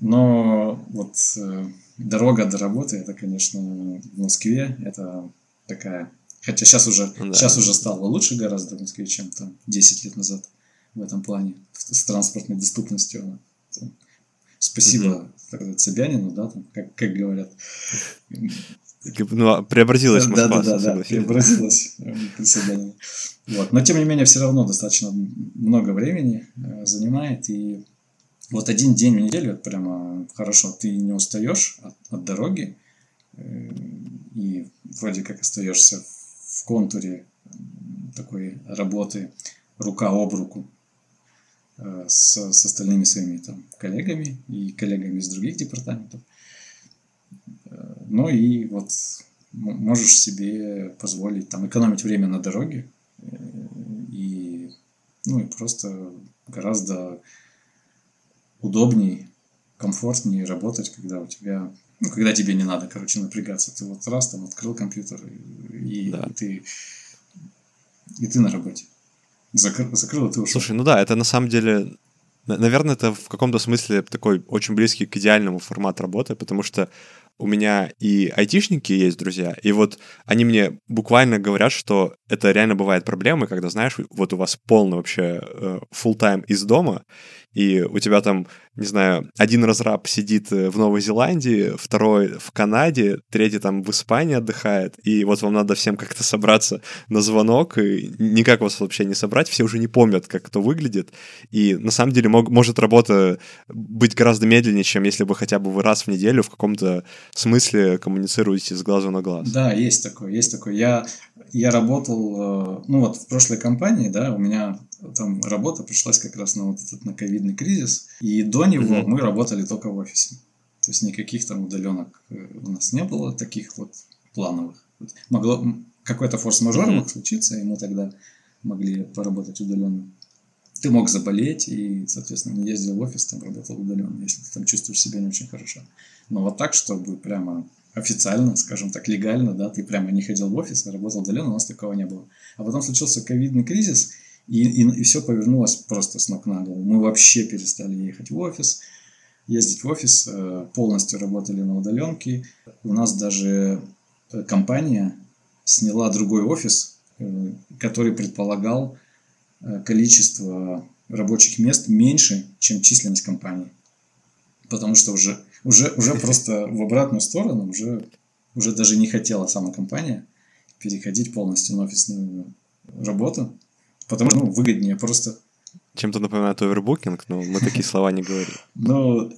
Но вот э, дорога до работы, это, конечно, в Москве, это такая... Хотя сейчас уже, да. сейчас уже стало лучше гораздо в Москве, чем там 10 лет назад в этом плане, с транспортной доступностью. Спасибо угу. Собянину, да, там, как, как говорят. Ну, а преобразилась Москва. Да, да, да, да преобразилась э, Вот. Но, тем не менее, все равно достаточно много времени э, занимает. И вот один день в неделю, это прямо хорошо. Ты не устаешь от, от дороги. Э, и вроде как остаешься в контуре такой работы рука об руку с, с остальными своими там, коллегами и коллегами из других департаментов. Ну и вот можешь себе позволить там экономить время на дороге э, и, ну, и просто гораздо удобнее, комфортнее работать, когда у тебя, ну, когда тебе не надо, короче, напрягаться. Ты вот раз там открыл компьютер и, да. и ты и ты на работе. Закрыл, закрыл, и ты ушел. Слушай, ну да, это на самом деле Наверное, это в каком-то смысле такой очень близкий к идеальному формат работы, потому что у меня и айтишники есть друзья, и вот они мне буквально говорят, что это реально бывает проблемы, когда, знаешь, вот у вас полный вообще э, full time из дома, и у тебя там, не знаю, один разраб сидит э, в Новой Зеландии, второй в Канаде, третий там в Испании отдыхает, и вот вам надо всем как-то собраться на звонок, и никак вас вообще не собрать, все уже не помнят, как это выглядит, и на самом деле мог, может работа быть гораздо медленнее, чем если бы хотя бы вы раз в неделю в каком-то смысле коммуницируете с глазу на глаз. Да, есть такое, есть такое. Я, я работал, э, ну вот в прошлой компании, да, у меня там работа пришлась как раз на вот этот на ковидный кризис. И до него мы работали только в офисе. То есть никаких там удаленок э, у нас не было, таких вот плановых. Могло какой-то форс-мажор мог случиться, и мы тогда могли поработать удаленно. Ты мог заболеть и, соответственно, не ездил в офис, там работал удаленно, если ты там чувствуешь себя не очень хорошо. Но вот так, чтобы прямо официально, скажем так, легально, да, ты прямо не ходил в офис, а работал удаленно, у нас такого не было. А потом случился ковидный кризис, и, и, и все повернулось просто с ног на голову. Мы вообще перестали ехать в офис, ездить в офис, э, полностью работали на удаленке. У нас даже э, компания сняла другой офис, э, который предполагал количество рабочих мест меньше, чем численность компании. Потому что уже, уже, уже просто в обратную сторону, уже, уже даже не хотела сама компания переходить полностью на офисную работу, потому что ну, выгоднее просто чем-то напоминает овербукинг, но мы такие слова не говорим. Ну...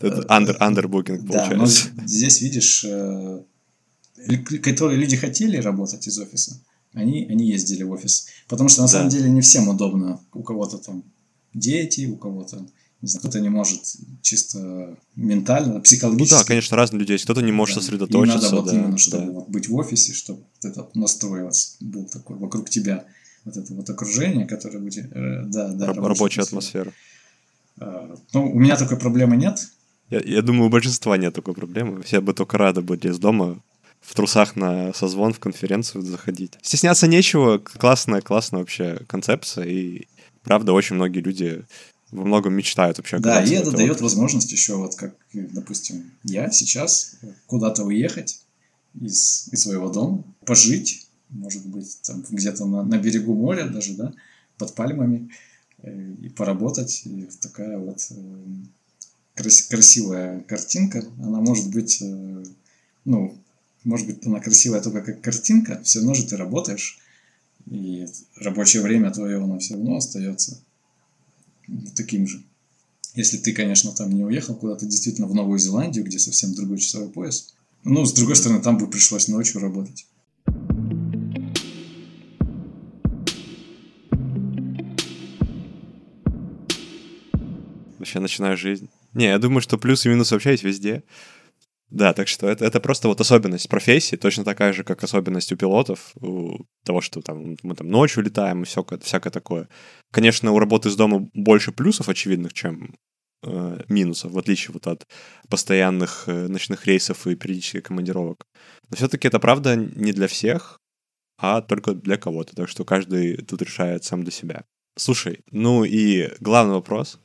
Это under, underbooking получается. Да, но здесь, видишь, э, которые люди хотели работать из офиса, они, они ездили в офис. Потому что на да. самом деле не всем удобно. У кого-то там дети, у кого-то кто-то не может чисто ментально, психологически. Ну да, конечно, разные люди есть. Кто-то не может да. сосредоточиться. И надо вот да, именно, чтобы да. вот быть в офисе, чтобы этот настрой был такой вокруг тебя вот это вот окружение, которое будет, э, да, да, рабочая, рабочая атмосфера. А, ну, у меня такой проблемы нет. Я, я думаю, у большинства нет такой проблемы. Все бы только рады были из дома в трусах на созвон, в конференцию заходить. Стесняться нечего, классная, классная вообще концепция, и правда, очень многие люди во многом мечтают вообще. Да, и это дает возможность еще вот как, допустим, я сейчас куда-то уехать из, из своего дома, пожить, может быть, там где-то на, на берегу моря даже, да, под пальмами, э, и поработать. И такая вот э, крас красивая картинка, она может быть, э, ну, может быть, она красивая только как картинка, все равно же ты работаешь, и рабочее время твое, оно все равно остается таким же. Если ты, конечно, там не уехал куда-то действительно в Новую Зеландию, где совсем другой часовой пояс. Ну, с другой стороны, там бы пришлось ночью работать. вообще начинаю жизнь. Не, я думаю, что плюсы и минусы вообще есть везде. Да, так что это, это просто вот особенность профессии, точно такая же, как особенность у пилотов, у того, что там мы там ночью летаем и всякое, всякое такое. Конечно, у работы из дома больше плюсов очевидных, чем э, минусов, в отличие вот от постоянных э, ночных рейсов и периодических командировок. Но все-таки это правда не для всех, а только для кого-то. Так что каждый тут решает сам для себя. Слушай, ну и главный вопрос,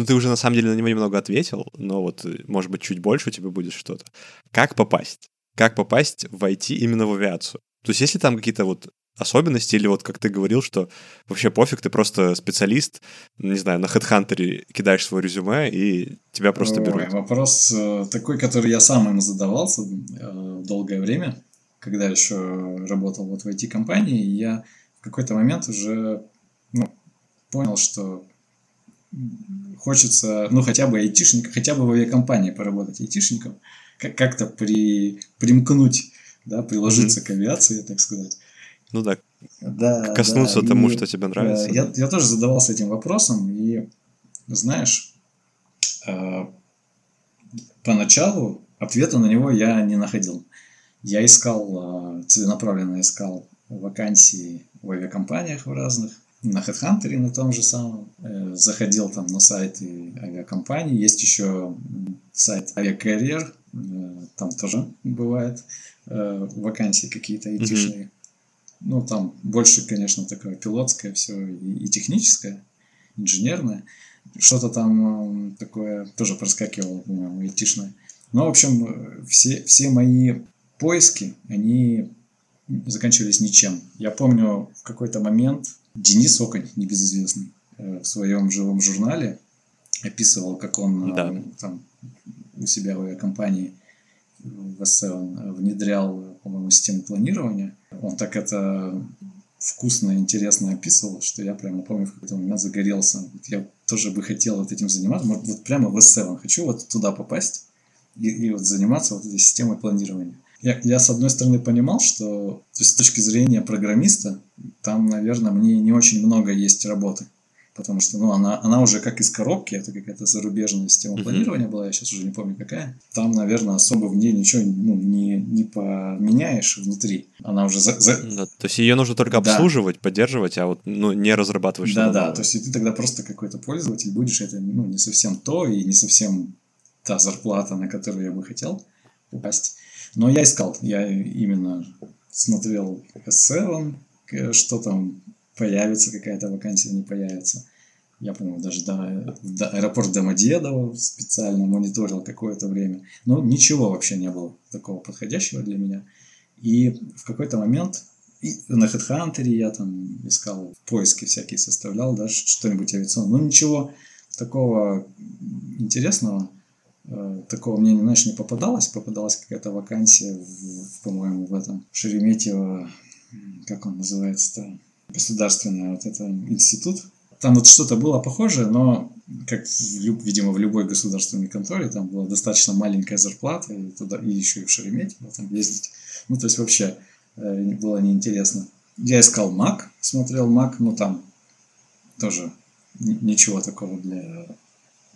ну, ты уже на самом деле на него немного ответил, но вот, э, может быть, чуть больше у тебя будет что-то. Как попасть? Как попасть в IT именно в авиацию? То есть, если там какие-то вот особенности, или вот как ты говорил, что вообще пофиг, ты просто специалист, не знаю, на HeadHunter кидаешь свое резюме, и тебя просто Ой, берут. Вопрос э, такой, который я сам им задавался э, долгое время, когда еще работал вот в IT-компании, я в какой-то момент уже ну, понял, что хочется, ну, хотя бы айтишник, хотя бы в авиакомпании поработать айтишником, как-то при, примкнуть, да, приложиться mm-hmm. к авиации, так сказать. Ну да, да коснуться да. тому, и, что тебе нравится. Я, да. я тоже задавался этим вопросом, и знаешь, э, поначалу ответа на него я не находил. Я искал, э, целенаправленно искал вакансии в авиакомпаниях в разных, на HeadHunter на том же самом. Э, заходил там на сайты авиакомпаний. Есть еще сайт Aviacarrier. Э, там тоже бывает э, вакансии какие-то айтишные. Mm-hmm. Ну, там больше, конечно, такое пилотское все и, и техническое, инженерное. Что-то там такое тоже проскакивало, по-моему, айтишное. Но, в общем, все, все мои поиски, они заканчивались ничем. Я помню, в какой-то момент Денис Оконь, небезызвестный, э, в своем живом журнале описывал, как он э, да. там, у себя в компании в он внедрял, по-моему, систему планирования. Он так это вкусно и интересно описывал, что я прямо помню, в какой-то момент загорелся. Я тоже бы хотел вот этим заниматься. Вот, вот прямо в эссе хочу вот туда попасть и, и вот заниматься вот этой системой планирования я, я с одной стороны понимал, что то есть, с точки зрения программиста, там, наверное, мне не очень много есть работы. потому что, ну, она, она уже как из коробки, это какая-то зарубежная система mm-hmm. планирования была, я сейчас уже не помню какая. Там, наверное, особо в ней ничего ну, не, не поменяешь внутри. Она уже за... за... Да, то есть ее нужно только обслуживать, да. поддерживать, а вот ну, не разрабатывать что-то Да, да, то есть и ты тогда просто какой-то пользователь будешь, это ну, не совсем то и не совсем та зарплата, на которую я бы хотел попасть. Но я искал, я именно смотрел S7, что там появится какая-то вакансия, не появится. Я, по-моему, даже до, до аэропорт Домодедово специально мониторил какое-то время. Но ничего вообще не было такого подходящего для меня. И в какой-то момент и на HeadHunter я там искал поиски всякие составлял, да, что-нибудь авиационное. Но ничего такого интересного, э, такого мне, знаешь, не попадалось. Попадалась какая-то вакансия, в, по-моему, в этом Шереметьево, как он называется-то, государственный вот это институт. Там вот что-то было похожее, но, как, видимо, в любой государственной конторе, там была достаточно маленькая зарплата, и, туда, и еще и в Шереметьево там ездить. Ну, то есть вообще э, было неинтересно. Я искал Mac, смотрел Mac, но там тоже ничего такого для,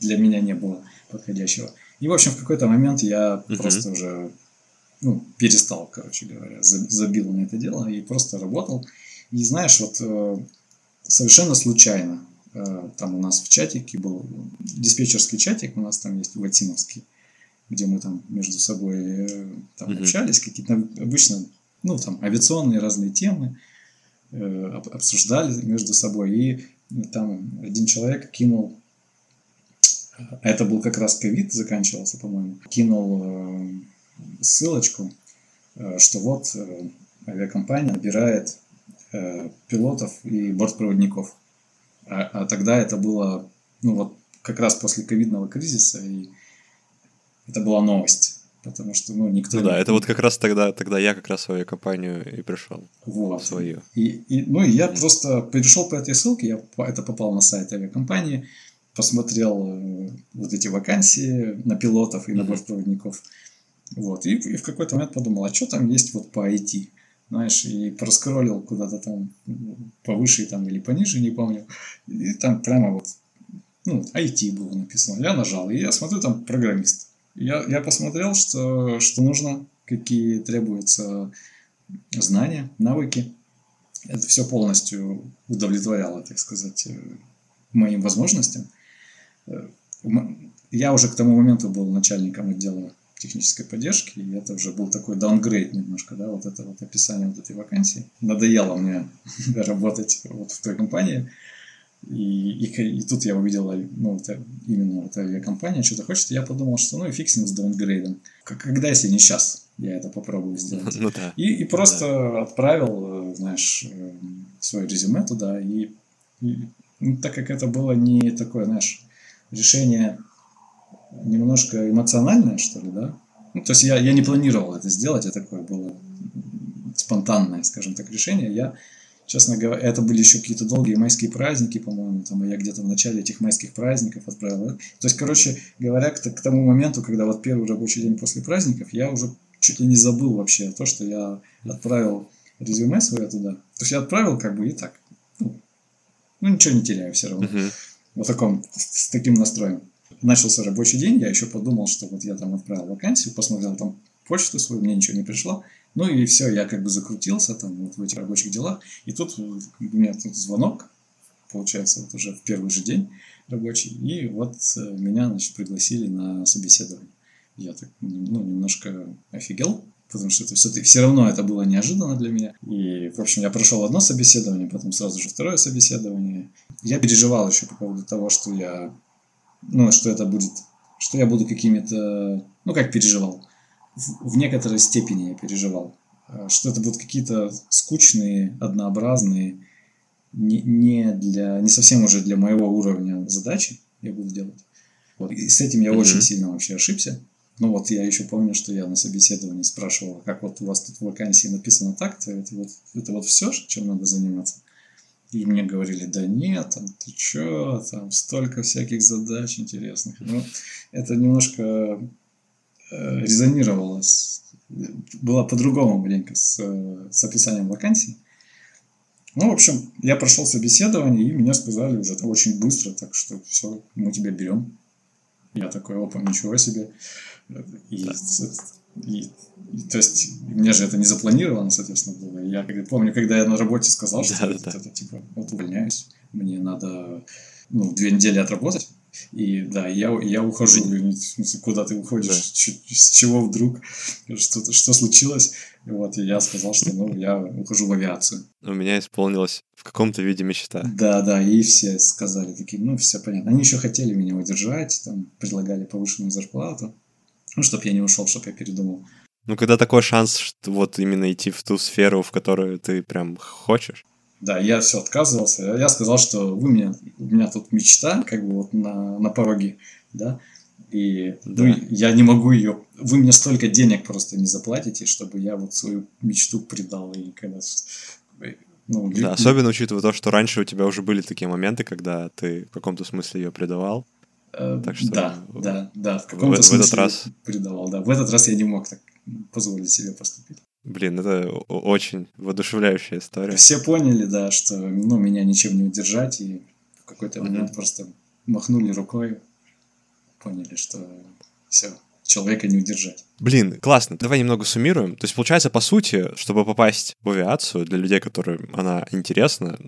для меня не было подходящего. И, в общем, в какой-то момент я uh-huh. просто уже ну, перестал, короче говоря, забил на это дело и просто работал. И знаешь, вот э, совершенно случайно, э, там у нас в чатике был диспетчерский чатик, у нас там есть Ватиновский, где мы там между собой э, там mm-hmm. общались, какие-то обычно, ну, там, авиационные разные темы обсуждали между собой. И там один человек кинул, это был как раз ковид заканчивался, по-моему, кинул ссылочку, что вот авиакомпания набирает э, пилотов и бортпроводников. А, а тогда это было, ну вот, как раз после ковидного кризиса, и это была новость. Потому что, ну, никто... Ну не... да, это вот как раз тогда, тогда я как раз в свою компанию и пришел. Вот. В свою. И, и, ну, и я mm-hmm. просто перешел по этой ссылке, я это попал на сайт авиакомпании, посмотрел э, вот эти вакансии на пилотов и на бортпроводников. Вот. И, и в какой-то момент подумал, а что там есть вот по IT? знаешь, и проскроллил куда-то там повыше там или пониже, не помню. И там прямо вот, ну, IT было написано. Я нажал, и я смотрю, там программист. Я, я посмотрел, что, что нужно, какие требуются знания, навыки. Это все полностью удовлетворяло, так сказать, э, моим возможностям. Э, я уже к тому моменту был начальником отдела технической поддержки, и это уже был такой даунгрейд немножко, да, вот это вот описание вот этой вакансии. Надоело мне работать вот в той компании, и, и, и тут я увидел, ну, это, именно вот авиакомпания что-то хочет, и я подумал, что ну и фиг с ним с даунгрейдом. Когда, если не сейчас, я это попробую сделать. Ну, да. и, и просто да. отправил, э, знаешь, э, свое резюме туда, и, и ну, так как это было не такое, знаешь, решение немножко эмоциональное, что ли, да? Ну, то есть я, я не планировал это сделать, это такое было спонтанное, скажем так, решение. Я, честно говоря, это были еще какие-то долгие майские праздники, по-моему, там, и я где-то в начале этих майских праздников отправил. То есть, короче говоря, к, к тому моменту, когда вот первый рабочий день после праздников, я уже чуть ли не забыл вообще то, что я отправил резюме свое туда. То есть я отправил как бы и так. Ну, ну ничего не теряю все равно. Uh-huh. Вот таком, с, таким настроем начался рабочий день, я еще подумал, что вот я там отправил вакансию, посмотрел там почту свою, мне ничего не пришло. Ну и все, я как бы закрутился там вот в этих рабочих делах. И тут у меня тут звонок, получается, вот уже в первый же день рабочий. И вот э, меня, значит, пригласили на собеседование. Я так, ну, немножко офигел, потому что это все, все равно это было неожиданно для меня. И, в общем, я прошел одно собеседование, потом сразу же второе собеседование. Я переживал еще по поводу того, что я ну, что это будет, что я буду какими-то, ну, как переживал, в, в некоторой степени я переживал, э, что это будут какие-то скучные, однообразные, не, не, для, не совсем уже для моего уровня задачи я буду делать. Вот. И с этим я mm-hmm. очень сильно вообще ошибся. Ну вот я еще помню, что я на собеседовании спрашивал, как вот у вас тут в вакансии написано так-то, это вот, это вот все, чем надо заниматься. И мне говорили, да нет, там, ты чё, там столько всяких задач интересных. Ну, это немножко э, резонировало, с, было по-другому маленько с, с описанием вакансий. Ну, в общем, я прошел собеседование, и меня сказали уже очень быстро, так что все, мы тебя берем. Я такой, опа, ничего себе. И, да. и, и, то есть, мне же это не запланировано, соответственно, было. Я помню, когда я на работе сказал, что да, это, да. это, типа, вот увольняюсь, мне надо ну, две недели отработать. И да, я, я ухожу. В смысле, куда ты уходишь? Да. Ч- с чего вдруг? Что, что случилось? И вот, и я сказал, что ну, я ухожу в авиацию. У меня исполнилась в каком-то виде мечта. Да, да, и все сказали такие, ну, все понятно. Они еще хотели меня удержать, там, предлагали повышенную зарплату. Ну, чтобы я не ушел, чтобы я передумал. Ну, когда такой шанс, что вот именно идти в ту сферу, в которую ты прям хочешь. Да, я все отказывался. Я сказал, что вы меня, у меня тут мечта, как бы вот на, на пороге, да, и да. ну, я не могу ее... Вы мне столько денег просто не заплатите, чтобы я вот свою мечту предал. И когда... Ну, да, особенно учитывая то, что раньше у тебя уже были такие моменты, когда ты в каком-то смысле ее предавал. Э, так что да, да, да, в каком-то в, смысле в этот раз предавал, да. В этот раз я не мог так позволить себе поступить. Блин, это очень воодушевляющая история. Все поняли, да, что ну, меня ничем не удержать, и в какой-то момент mm-hmm. просто махнули рукой, поняли, что все, человека не удержать. Блин, классно. Давай немного суммируем. То есть, получается, по сути, чтобы попасть в авиацию для людей, которым она интересна,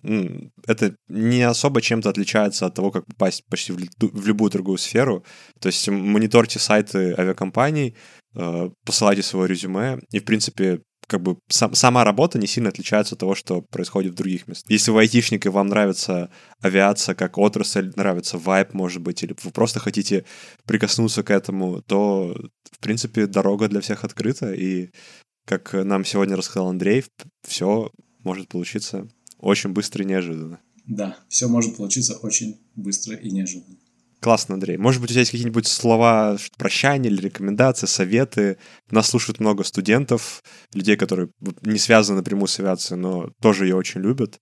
это не особо чем-то отличается от того, как попасть почти в любую другую сферу. То есть, мониторьте сайты авиакомпаний, э, посылайте свое резюме, и, в принципе, как бы сам, сама работа не сильно отличается от того, что происходит в других местах. Если вы айтишник и вам нравится авиация как отрасль, нравится вайп, может быть, или вы просто хотите прикоснуться к этому, то, в принципе, дорога для всех открыта, и, как нам сегодня рассказал Андрей, все может получиться очень быстро и неожиданно. Да, все может получиться очень быстро и неожиданно. Классно, Андрей. Может быть, у тебя есть какие-нибудь слова прощания или рекомендации, советы? Нас слушают много студентов, людей, которые не связаны напрямую с авиацией, но тоже ее очень любят.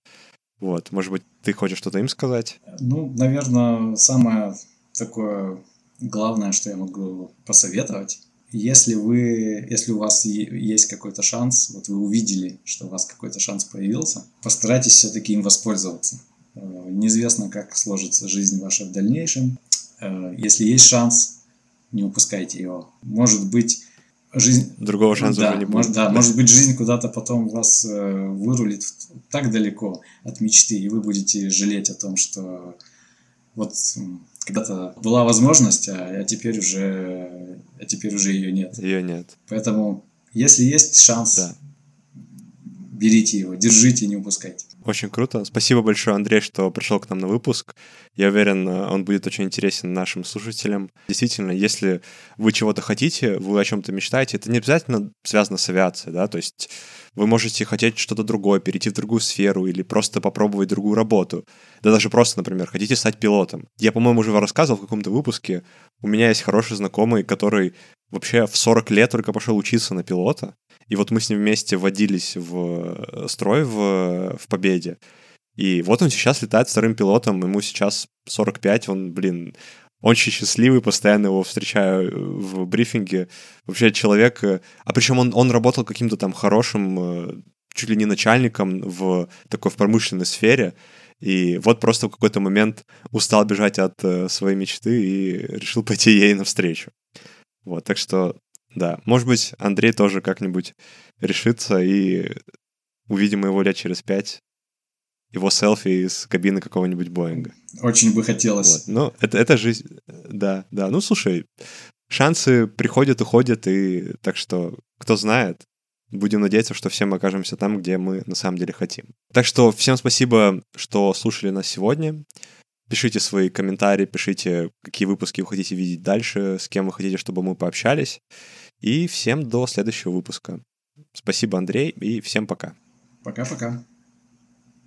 Вот, может быть, ты хочешь что-то им сказать? Ну, наверное, самое такое главное, что я могу посоветовать, если вы, если у вас есть какой-то шанс, вот вы увидели, что у вас какой-то шанс появился, постарайтесь все-таки им воспользоваться. Э, неизвестно, как сложится жизнь ваша в дальнейшем. Э, если есть шанс, не упускайте его. Может быть, жизнь... Другого шанса да, уже не будет. Может, да, да, может быть, жизнь куда-то потом вас э, вырулит так далеко от мечты, и вы будете жалеть о том, что вот когда-то была возможность, а, а теперь уже, а теперь уже ее нет. Ее нет. Поэтому, если есть шанс, да. берите его, держите, не упускайте. Очень круто. Спасибо большое, Андрей, что пришел к нам на выпуск. Я уверен, он будет очень интересен нашим слушателям. Действительно, если вы чего-то хотите, вы о чем-то мечтаете, это не обязательно связано с авиацией, да, то есть вы можете хотеть что-то другое, перейти в другую сферу или просто попробовать другую работу. Да даже просто, например, хотите стать пилотом. Я, по-моему, уже рассказывал в каком-то выпуске, у меня есть хороший знакомый, который вообще в 40 лет только пошел учиться на пилота, и вот мы с ним вместе водились в э, строй в, в Победе. И вот он сейчас летает вторым пилотом, ему сейчас 45, он, блин, очень счастливый, постоянно его встречаю э, в брифинге. Вообще человек... Э, а причем он, он работал каким-то там хорошим, чуть ли не начальником в такой в промышленной сфере. И вот просто в какой-то момент устал бежать от своей мечты и решил пойти ей навстречу. Вот, так что да, может быть, Андрей тоже как-нибудь решится, и увидим его лет через пять, его селфи из кабины какого-нибудь Боинга. Очень бы хотелось. Вот. Ну, это, это жизнь, да, да. Ну, слушай, шансы приходят, уходят, и так что, кто знает, будем надеяться, что все мы окажемся там, где мы на самом деле хотим. Так что всем спасибо, что слушали нас сегодня. Пишите свои комментарии, пишите, какие выпуски вы хотите видеть дальше, с кем вы хотите, чтобы мы пообщались. И всем до следующего выпуска. Спасибо, Андрей, и всем пока. Пока-пока.